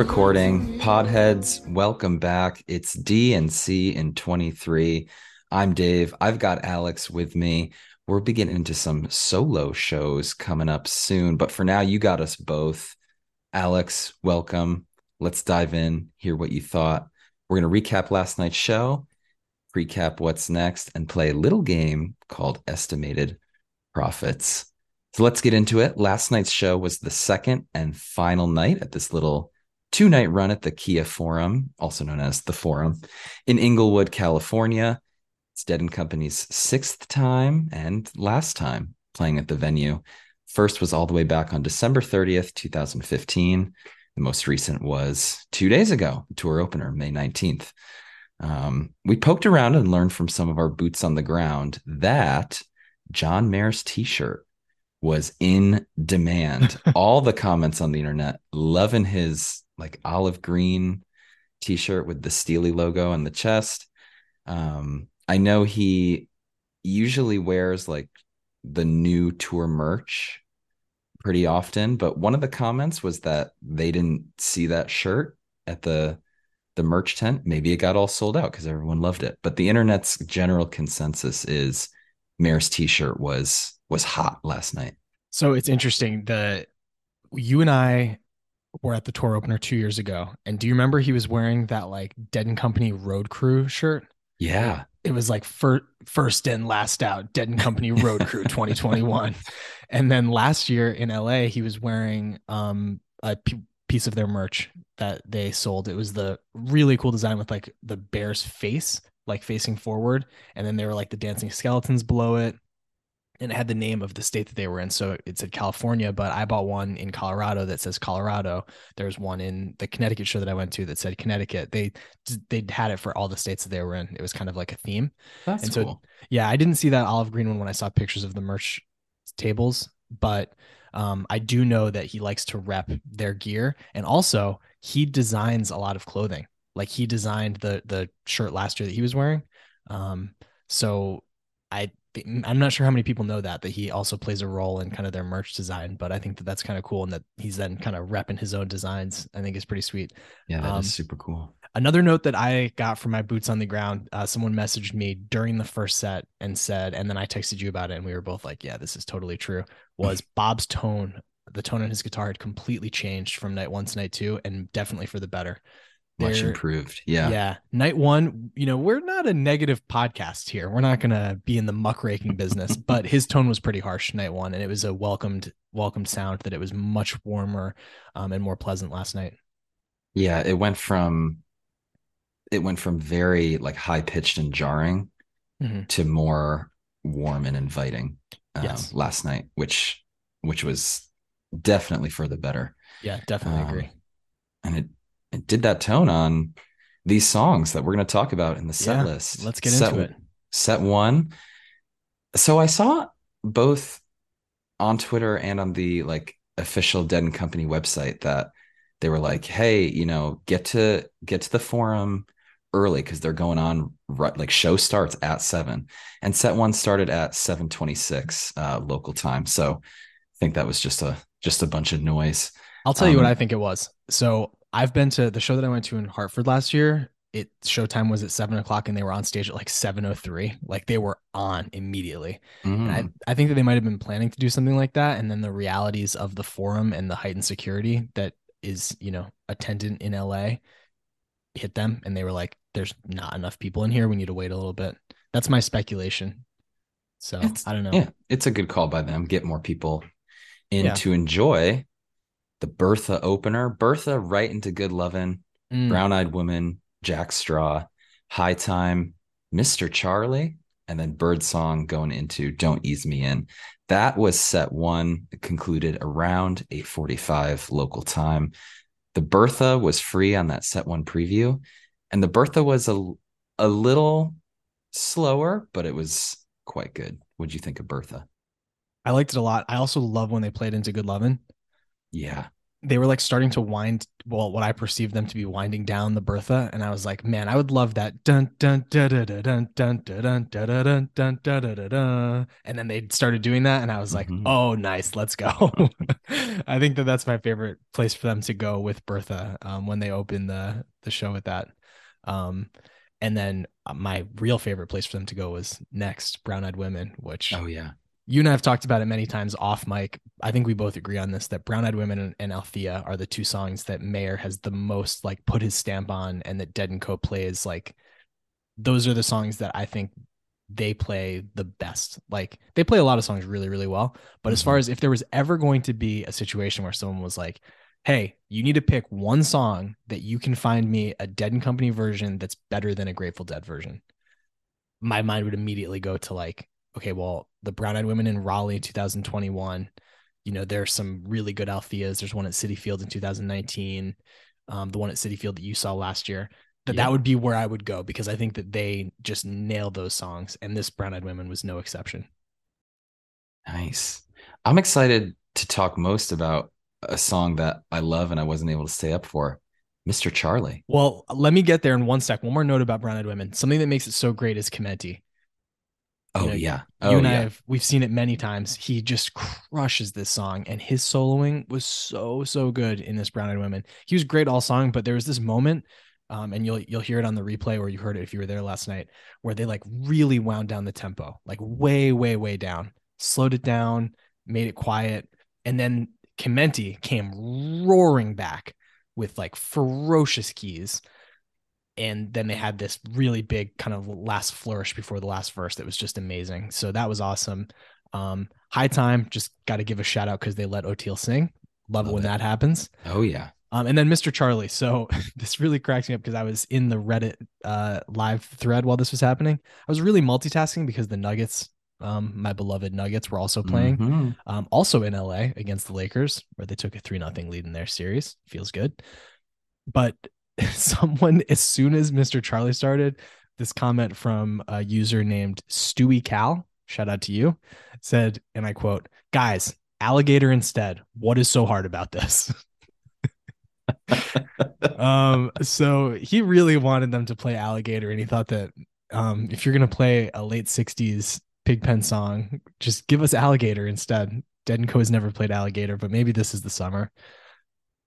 Recording. Podheads, welcome back. It's DNC in 23. I'm Dave. I've got Alex with me. We're beginning into some solo shows coming up soon, but for now, you got us both. Alex, welcome. Let's dive in, hear what you thought. We're going to recap last night's show, recap what's next, and play a little game called Estimated Prophets. So let's get into it. Last night's show was the second and final night at this little two night run at the Kia Forum, also known as the Forum, in Inglewood, California. It's Dead and Company's sixth time and last time playing at the venue. First was all the way back on December 30th, 2015. The most recent was two days ago, tour opener, May 19th. Um, we poked around and learned from some of our boots on the ground that John Mayer's t shirt was in demand. All the comments on the internet loving his like olive green t-shirt with the Steely logo on the chest. Um, I know he usually wears like the new tour merch pretty often, but one of the comments was that they didn't see that shirt at the the merch tent. Maybe it got all sold out because everyone loved it. But the internet's general consensus is Mayer's t-shirt was was hot last night. So it's interesting that you and I were at the tour opener two years ago. And do you remember he was wearing that like Dead and Company Road Crew shirt? Yeah. It was like fir- first in, last out, Dead and Company Road Crew 2021. and then last year in LA, he was wearing um, a p- piece of their merch that they sold. It was the really cool design with like the bear's face, like facing forward. And then there were like the dancing skeletons below it and it had the name of the state that they were in. So it said California, but I bought one in Colorado that says Colorado. There's one in the Connecticut show that I went to that said Connecticut. They they had it for all the states that they were in. It was kind of like a theme. That's and so cool. yeah, I didn't see that olive green one when I saw pictures of the merch tables, but um, I do know that he likes to rep their gear, and also he designs a lot of clothing. Like he designed the the shirt last year that he was wearing. Um, so I I'm not sure how many people know that that he also plays a role in kind of their merch design, but I think that that's kind of cool and that he's then kind of repping his own designs. I think is pretty sweet. Yeah, that um, is super cool. Another note that I got from my boots on the ground, uh, someone messaged me during the first set and said, and then I texted you about it, and we were both like, "Yeah, this is totally true." Was Bob's tone, the tone on his guitar had completely changed from night one to night two, and definitely for the better much improved. Yeah. Yeah. Night one, you know, we're not a negative podcast here. We're not going to be in the muckraking business, but his tone was pretty harsh night one. And it was a welcomed, welcomed sound that it was much warmer um, and more pleasant last night. Yeah. It went from, it went from very like high pitched and jarring mm-hmm. to more warm and inviting um, yes. last night, which, which was definitely for the better. Yeah. Definitely um, agree. And it, it did that tone on these songs that we're going to talk about in the set yeah, list. Let's get set, into it. Set one. So I saw both on Twitter and on the like official Dead and Company website that they were like, "Hey, you know, get to get to the forum early because they're going on right like show starts at seven, and set one started at seven twenty six uh, local time. So I think that was just a just a bunch of noise. I'll tell um, you what um, I think it was. So I've been to the show that I went to in Hartford last year. It showtime was at seven o'clock and they were on stage at like 703. Like they were on immediately. Mm. I, I think that they might have been planning to do something like that. And then the realities of the forum and the heightened security that is, you know, attendant in LA hit them and they were like, there's not enough people in here. We need to wait a little bit. That's my speculation. So it's, I don't know. Yeah, it's a good call by them. Get more people in yeah. to enjoy the Bertha opener, Bertha right into Good Lovin', mm. Brown Eyed Woman, Jack Straw, High Time, Mr. Charlie, and then Birdsong going into Don't Ease Me In. That was set one, concluded around 845 local time. The Bertha was free on that set one preview, and the Bertha was a, a little slower, but it was quite good. What'd you think of Bertha? I liked it a lot. I also love when they played into Good Lovin'. Yeah. they were like starting to wind well what i perceived them to be winding down the bertha and i was like man i would love that dun dun dun dun dun dun dun dun dun dun dun dun and then they started doing that and i was like Mhm. oh nice let's go i think that that's my favorite place for them to go with bertha um, when they open the the show with that um and then uh, my real favorite place for them to go was next brown eyed women which Oh yeah. You and I have talked about it many times off mic. I think we both agree on this that Brown Eyed Women and, Althea are the two songs that Mayer has the most like put his stamp on and that Dead and Co plays like those are the songs that I think they play the best. Like they play a lot of songs really, really well. But as far mm-hmm. as if there was ever going to be a situation where someone was like, Hey, you need to pick one song that you can find me a Dead and Company version that's better than a Grateful Dead version. My mind would immediately go to like, okay, well, the Brown Eyed Women in Raleigh 2021. You know, there's some really good Altheas. There's one at Citi Field in 2019. Um, the one at Citi Field that you saw last year. That Yeah. that would be where I would go because I think that they just nailed those songs, and this Brown Eyed Women was no exception. Nice. I'm excited to talk most about a song that I love and I wasn't able to stay up for, Mr. Charlie. Well, let me get there in one sec. One more note about Brown Eyed Women. Something that makes it so great is Chimenti. Oh know, yeah. you Oh and I have we've seen it many times. He just crushes this song, and his soloing was so so good in this Brown Eyed Women. He was great all song, but there was this moment, um, and you'll you'll hear it on the replay or you heard it if you were there last night, where they like really wound down the tempo, like way way way down, slowed it down, made it quiet, and then Chimenti came roaring back with like ferocious keys and then they had this really big kind of last flourish before the last verse that was just amazing. So that was awesome. Um, high time, just got to give a shout out because they let Oteil sing. Love, Love when it. that happens. Oh yeah. Um, and then Mr. Charlie. So this really cracks me up because I was in the Reddit uh, live thread while this was happening. I was really multitasking because the Nuggets, um, my beloved Nuggets, were also playing. Mhm. Um, also in LA against the Lakers, where they took a 3 nothing lead in their series. Feels good. But someone, as soon as Mr. Charlie started, this comment from a user named Stewie Cal, shout out to you, said, and I quote, guys, alligator instead. What is so hard about this? um, so he really wanted them to play alligator, and he thought that um, if you're gonna play a late 60s pigpen song, just give us alligator instead. Dead and Co has never played alligator, but maybe this is the summer.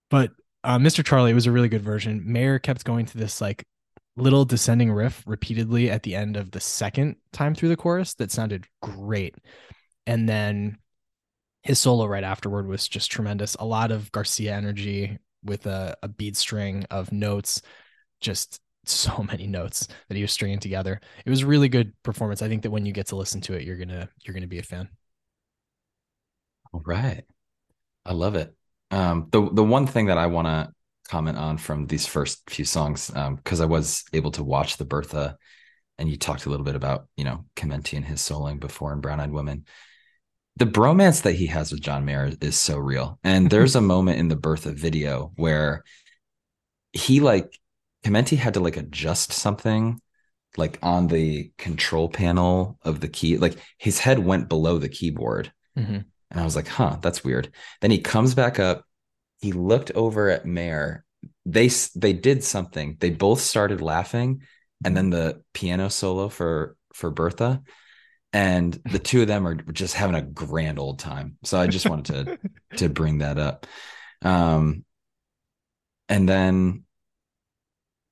But uh, Mr. Charlie it was a really good version. Mayer kept going to this like little descending riff repeatedly at the end of the second time through the chorus that sounded great. And then his solo right afterward was just tremendous. A lot of Garcia energy with a, a bead string of notes, just so many notes that he was stringing together. It was a really good performance. I think that when you get to listen to it, you're gonna you're gonna be a fan. All right. I love it. Um, the the one thing that I want to comment on from these first few songs, because I was able to watch the Bertha, and you talked a little bit about you know Chimenti and his soloing before in Brown Eyed Women. The bromance that he has with John Mayer is so real, and there's a moment in the Bertha video where he like Chimenti had to like adjust something like on the control panel of the key, like his head went below the keyboard. Mhm. And I was like, huh, that's weird. Then he comes back up. He looked over at Mayer. They they did something. They both started laughing, and then the piano solo for for Bertha, and the two of them are just having a grand old time. So I just wanted to to bring that up. Um, and then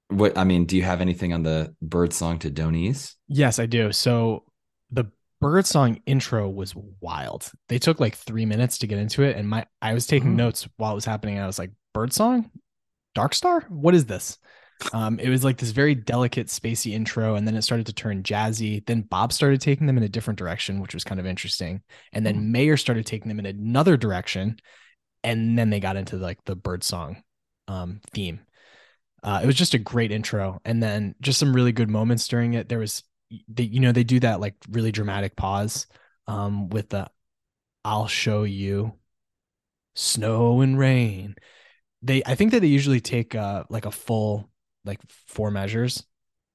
what? I mean, do you have anything on the bird song to Don't Ease? Yes, I do. So the birdsong intro was wild. They took like three minutes to get into it, and my I was taking Oh. notes while it was happening. And I was like, "Birdsong, Dark Star, what is this?" Um, it was like this very delicate, spacey intro, and then it started to turn jazzy. Then Bob started taking them in a different direction, which was kind of interesting. And then Hmm. Mayer started taking them in another direction, and then they got into like the birdsong um, theme. Uh, it was just a great intro, and then just some really good moments during it. There was, they, you know, they do that like really dramatic pause um, with the "I'll show you," snow and rain. They, I think that they usually take uh, like a full like four measures.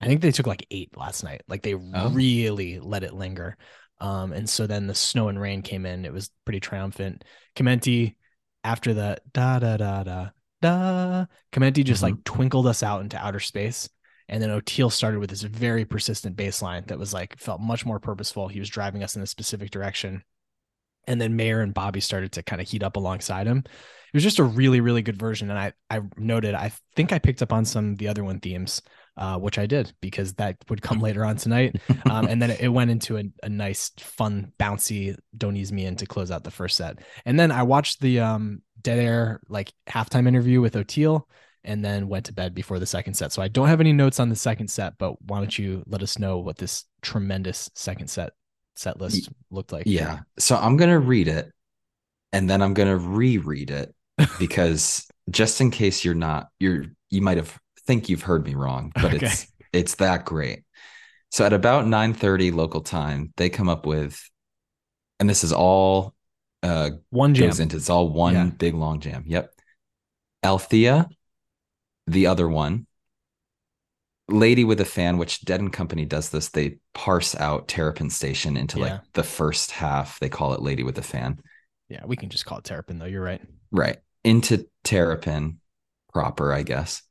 I think they took like eight last night. Like they Oh. really let it linger. Um, and so then the snow and rain came in. It was pretty triumphant. Chimenti after the da da da da da, Chimenti just Mhm. like twinkled us out into outer space. And then Oteil started with this very persistent baseline that was like felt much more purposeful. He was driving us in a specific direction. And then Mayer and Bobby started to kind of heat up alongside him. It was just a really, really good version. And I I noted, I think I picked up on some of the other one themes, uh, which I did because that would come later on tonight. Um, and then it went into a, a nice, fun, bouncy Don't Ease Me In to close out the first set. And then I watched the um, Dead Air like halftime interview with Oteil and then went to bed before the second set. So I don't have any notes on the second set, but why don't you let us know what this tremendous second set set list looked like? Yeah. So I'm going to read it and then I'm going to reread it because just in case you're not you're you might have think you've heard me wrong, but Okay. it's it's that great. So at about 9:30 local time, they come up with and this is all uh One jam. goes into it's all one Yeah. big long jam. Yep. Althea, the other one, Lady with a Fan, which Dead and Company does this. They parse out Terrapin Station into Yeah. like the first half. They call it Lady with a Fan. Yeah, we can just call it Terrapin though. You're right. Right. Into Terrapin proper, I guess.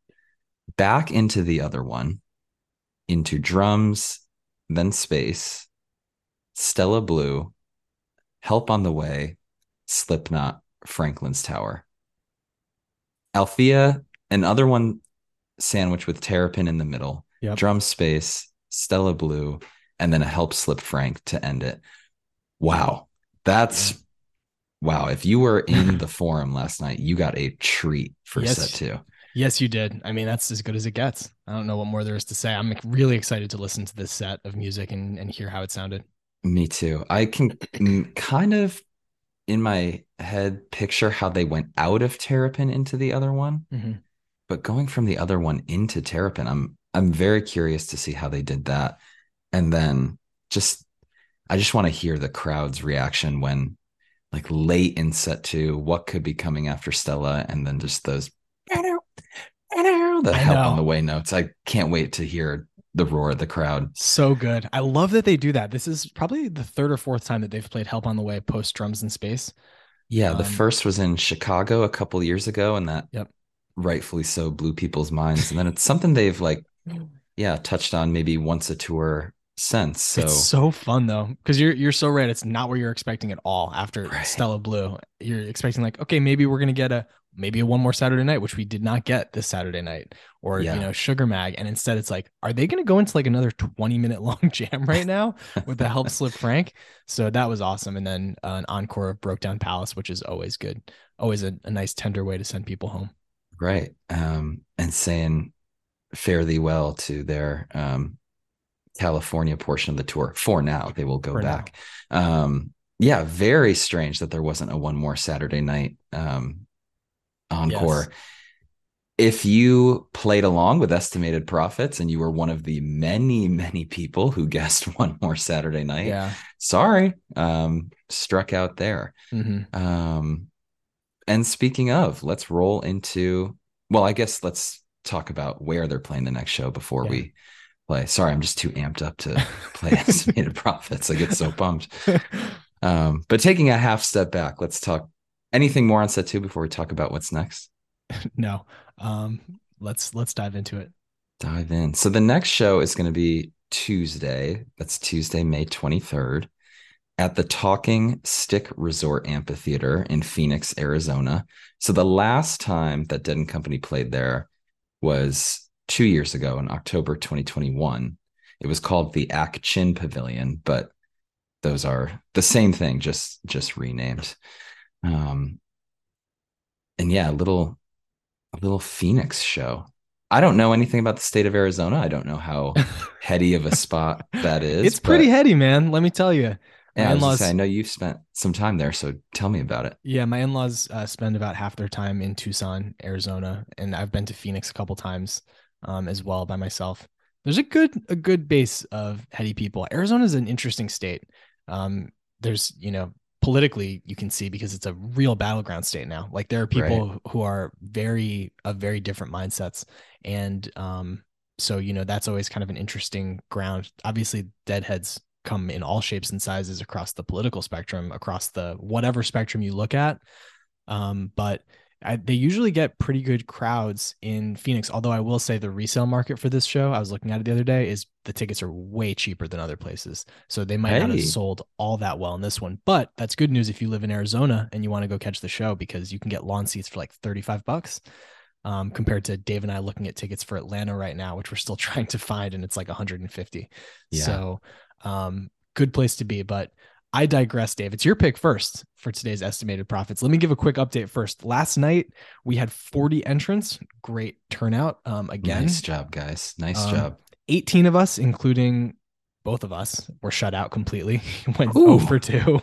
Back into the other one, into drums, then space, Stella Blue, Help on the Way, Slipknot, Franklin's Tower. Althea, another one sandwich with Terrapin in the middle, Yep. drum space, Stella Blue, and then a Help Slip Frank to end it. Wow. That's wow. If you were in the forum last night, you got a treat for Yes. set two. Yes, you did. I mean, that's as good as it gets. I don't know what more there is to say. I'm really excited to listen to this set of music and, and hear how it sounded. Me too. I can kind of in my head picture how they went out of Terrapin into the other one, Mhm. But going from the other one into Terrapin, I'm I'm very curious to see how they did that. And then just I just want to hear the crowd's reaction when like late in set two, what could be coming after Stella, and then just those the help on the way notes. I can't wait to hear the roar of the crowd. So good. I love that they do that. This is probably the third or fourth time that they've played Help on the Way post drums in space. Yeah, the Um, first was in Chicago a couple years ago, and that Yep. Rightfully so blew people's minds. And then it's something they've like, yeah, touched on maybe once a tour since. So, it's so fun though, because you're you're so right. It's not what you're expecting at all after Right. Stella Blue. You're expecting like, okay, maybe we're gonna get a maybe a one more Saturday night, which we did not get this Saturday night, or Yeah. you know, Sugar Mag. And instead it's like, are they gonna go into like another 20 minute long jam right now with the help slip Frank? So that was awesome. And then uh, an encore of Broke Down Palace, which is always good. Always a, a nice tender way to send people home. Right. Um, and saying fare thee well to their um, California portion of the tour for now. They will go For back. Um, yeah, very strange that there wasn't a one more Saturday night um, encore. Yes. If you played along with estimated prophets and you were one of the many, many people who guessed one more Saturday night, Yeah. sorry, um, struck out there. hmm Um, and speaking of, let's roll into, well, I guess let's talk about where they're playing the next show before Yeah. we play. Sorry, I'm just too amped up to play estimated prophets. I get so pumped. Um, but taking a half step back, let's talk anything more on set two before we talk about what's next. no. Um, let's let's dive into it. Dive in. So the next show is going to be Tuesday. That's Tuesday, May 23rd at the Talking Stick Resort Amphitheater in Phoenix, Arizona. So the last time that Dead and Company played there was two years ago in October 2021. It was called the Ak Chin Pavilion, but those are the same thing, just just renamed. Um, and yeah, a little a little Phoenix show. I don't know anything about the state of Arizona. I don't know how heady of a spot that is. it's pretty heady, man. Let me tell you. Yeah, My I, was in-laws- say, I know you've spent some time there, so tell me about it. Yeah, my in-laws uh, spend about half their time in Tucson, Arizona, and I've been to Phoenix a couple times um, as well by myself. There's a good a good base of heady people. Arizona is an interesting state. Um, there's you know politically you can see because it's a real battleground state now. Like there are people who are very of very different mindsets, and um, so you know that's always kind of an interesting ground. Obviously, deadheads come in all shapes and sizes across the political spectrum, across the whatever spectrum you look at. Um, but I, they usually get pretty good crowds in Phoenix. Although I will say the resale market for this show, I was looking at it the other day, is the tickets are way cheaper than other places. So they might hey. not have sold all that well in this one. But that's good news if you live in Arizona and you want to go catch the show because you can get lawn seats for like 35 bucks. Um, compared to Dave and I looking at tickets for Atlanta right now, which we're still trying to find, and it's like 150. Yeah. So, um, good place to be. But I digress, Dave. It's your pick first for today's estimated prophets. Let me give a quick update first. Last night we had 40 entrants. Great turnout. Um, again, nice job, guys. Nice um, job. 18 of us, including both of us, were shut out completely. Went Ooh. 0 for 2.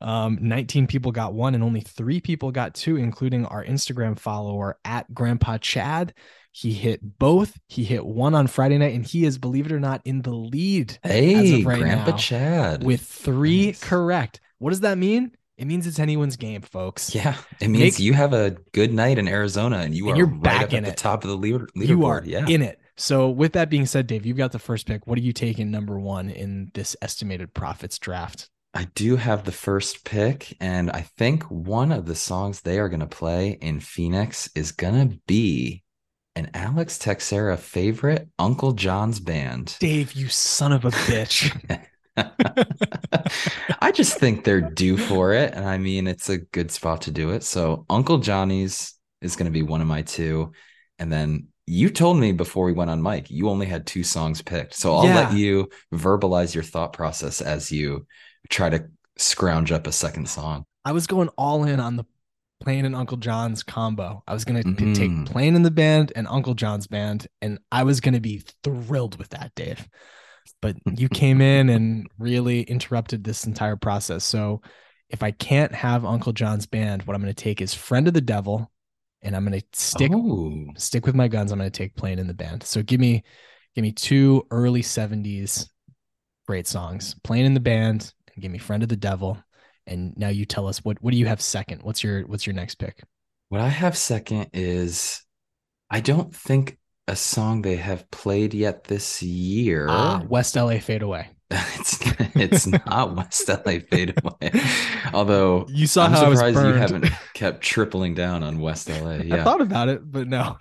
Um, 19 people got one, and only three people got two, including our Instagram follower at Grandpa Chad. He hit both. He hit one on Friday night, and he is, believe it or not, in the lead. Hey, right Grandpa now, Chad. With three nice. correct. What does that mean? It means it's anyone's game, folks. Yeah, it means Make, you have a good night in Arizona, and you and are you're right back at it. the top of the leader, leaderboard. You are yeah. in it. So, with that being said, Dave, you've got the first pick. What are you taking number one in this estimated prophets draft? I do have the first pick, and I think one of the songs they are going to play in Phoenix is going to be an Alex Texera favorite, Uncle John's band. Dave, you son of a bitch. I just think they're due for it. And I mean, it's a good spot to do it. So, Uncle Johnny's is going to be one of my two. And then you told me before we went on mic, you only had two songs picked. So, I'll yeah. let you verbalize your thought process as you try to scrounge up a second song. I was going all in on the Playing in Uncle John's combo. I was going to mm-hmm. take Playing in the band and Uncle John's band, and I was going to be thrilled with that, Dave. But you came in and really interrupted this entire process. So if I can't have Uncle John's band, what I'm going to take is Friend of the Devil, and I'm going to stick oh. stick with my guns. I'm going to take Playing in the band. So give me give me two early 70s great songs, Playing in the band, and give me Friend of the Devil and now you tell us what what do you have second? What's your what's your next pick? What I have second is I don't think a song they have played yet this year. Ah, West LA Fade Away. it's it's not West LA Fade Away. Although you saw I'm how surprised you haven't kept tripling down on West LA. Yeah. I thought about it, but no.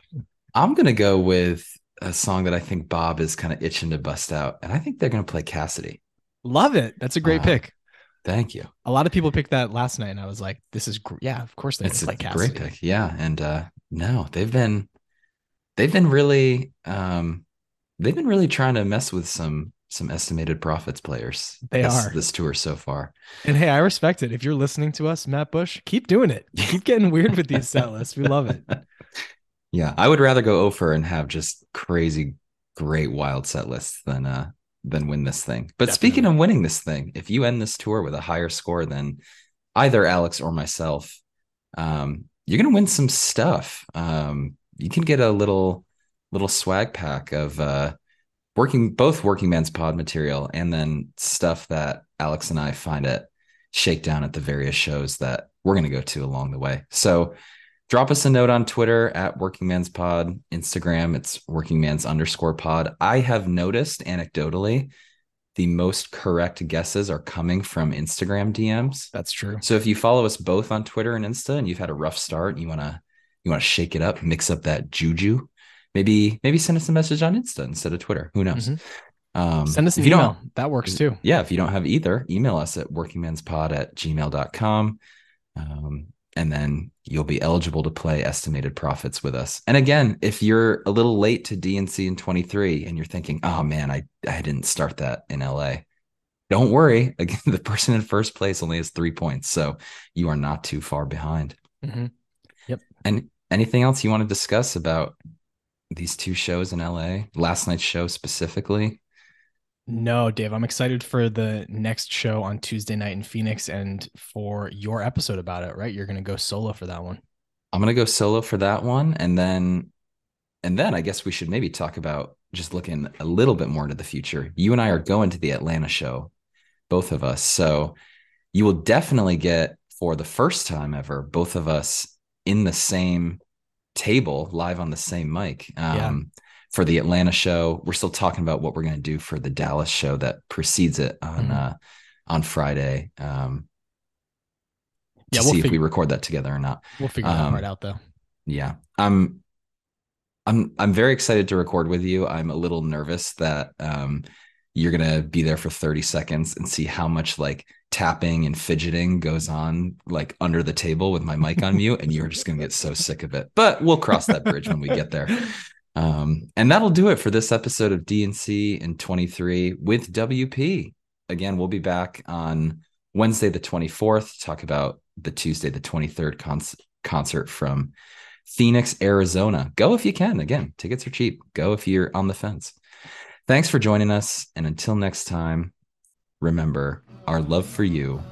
I'm gonna go with a song that I think Bob is kind of itching to bust out, and I think they're gonna play Cassidy. Love it. That's a great uh, pick. Thank you. A lot of people picked that last night, and I was like, "This is gr- yeah, of course they it's a great pick." Yeah, and uh, no, they've been they've been really um, they've been really trying to mess with some some estimated prophets players. They this, are this tour so far. And hey, I respect it. If you're listening to us, Matt Bush, keep doing it. Keep getting weird with these set lists. We love it. Yeah, I would rather go over and have just crazy, great wild set lists than uh than win this thing. But Definitely. speaking of winning this thing, if you end this tour with a higher score than either Alex or myself, um, you're gonna win some stuff. Um, you can get a little little swag pack of uh, working both working man's pod material and then stuff that Alex and I find at Shakedown at the various shows that we're gonna go to along the way. So drop us a note on Twitter at Working Man's Pod, Instagram, it's Working Man's underscore pod. I have noticed anecdotally the most correct guesses are coming from Instagram DMs. That's true. So if you follow us both on Twitter and Insta and you've had a rough start and you want to you want to shake it up, mix up that juju, maybe maybe send us a message on Insta instead of Twitter. Who knows? Mm-hmm. Um, Send us an email. That works too. Yeah. If you don't have either, email us at workingmanspod at gmail.com. Um, and then you'll be eligible to play estimated prophets with us. And again, if you're a little late to DNC in 23 and you're thinking, oh man, I, I didn't start that in LA. Don't worry. Again, the person in first place only has three points. So you are not too far behind. Mm-hmm. Yep. And anything else you want to discuss about these two shows in LA? Last night's show specifically? No, Dave, I'm excited for the next show on Tuesday night in Phoenix and for your episode about it, right? You're going to go solo for that one. I'm going to go solo for that one and then and then I guess we should maybe talk about just looking a little bit more into the future. You and I are going to the Atlanta show, both of us. So you will definitely get for the first time ever both of us in the same table live on the same mic. Um, yeah for the Atlanta show. We're still talking about what we're going to do for the Dallas show that precedes it on mm-hmm. uh, on Friday. Um, Yeah, to we'll see if we record that together or not. We'll figure that Um, part out though. Yeah. I'm I'm I'm very excited to record with you. I'm a little nervous that um you're gonna be there for 30 seconds and see how much like tapping and fidgeting goes on like under the table with my mic on mute, and you're just gonna get so sick of it. But we'll cross that bridge when we get there. Um, and that'll do it for this episode of DNC in 23 with WP. Again, we'll be back on Wednesday the 24th talk about the Tuesday the 23rd con- concert from Phoenix, Arizona. Go if you can. Again, tickets are cheap. Go if you're on the fence. Thanks for joining us. And until next time, remember our love for you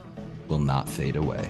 will not fade away.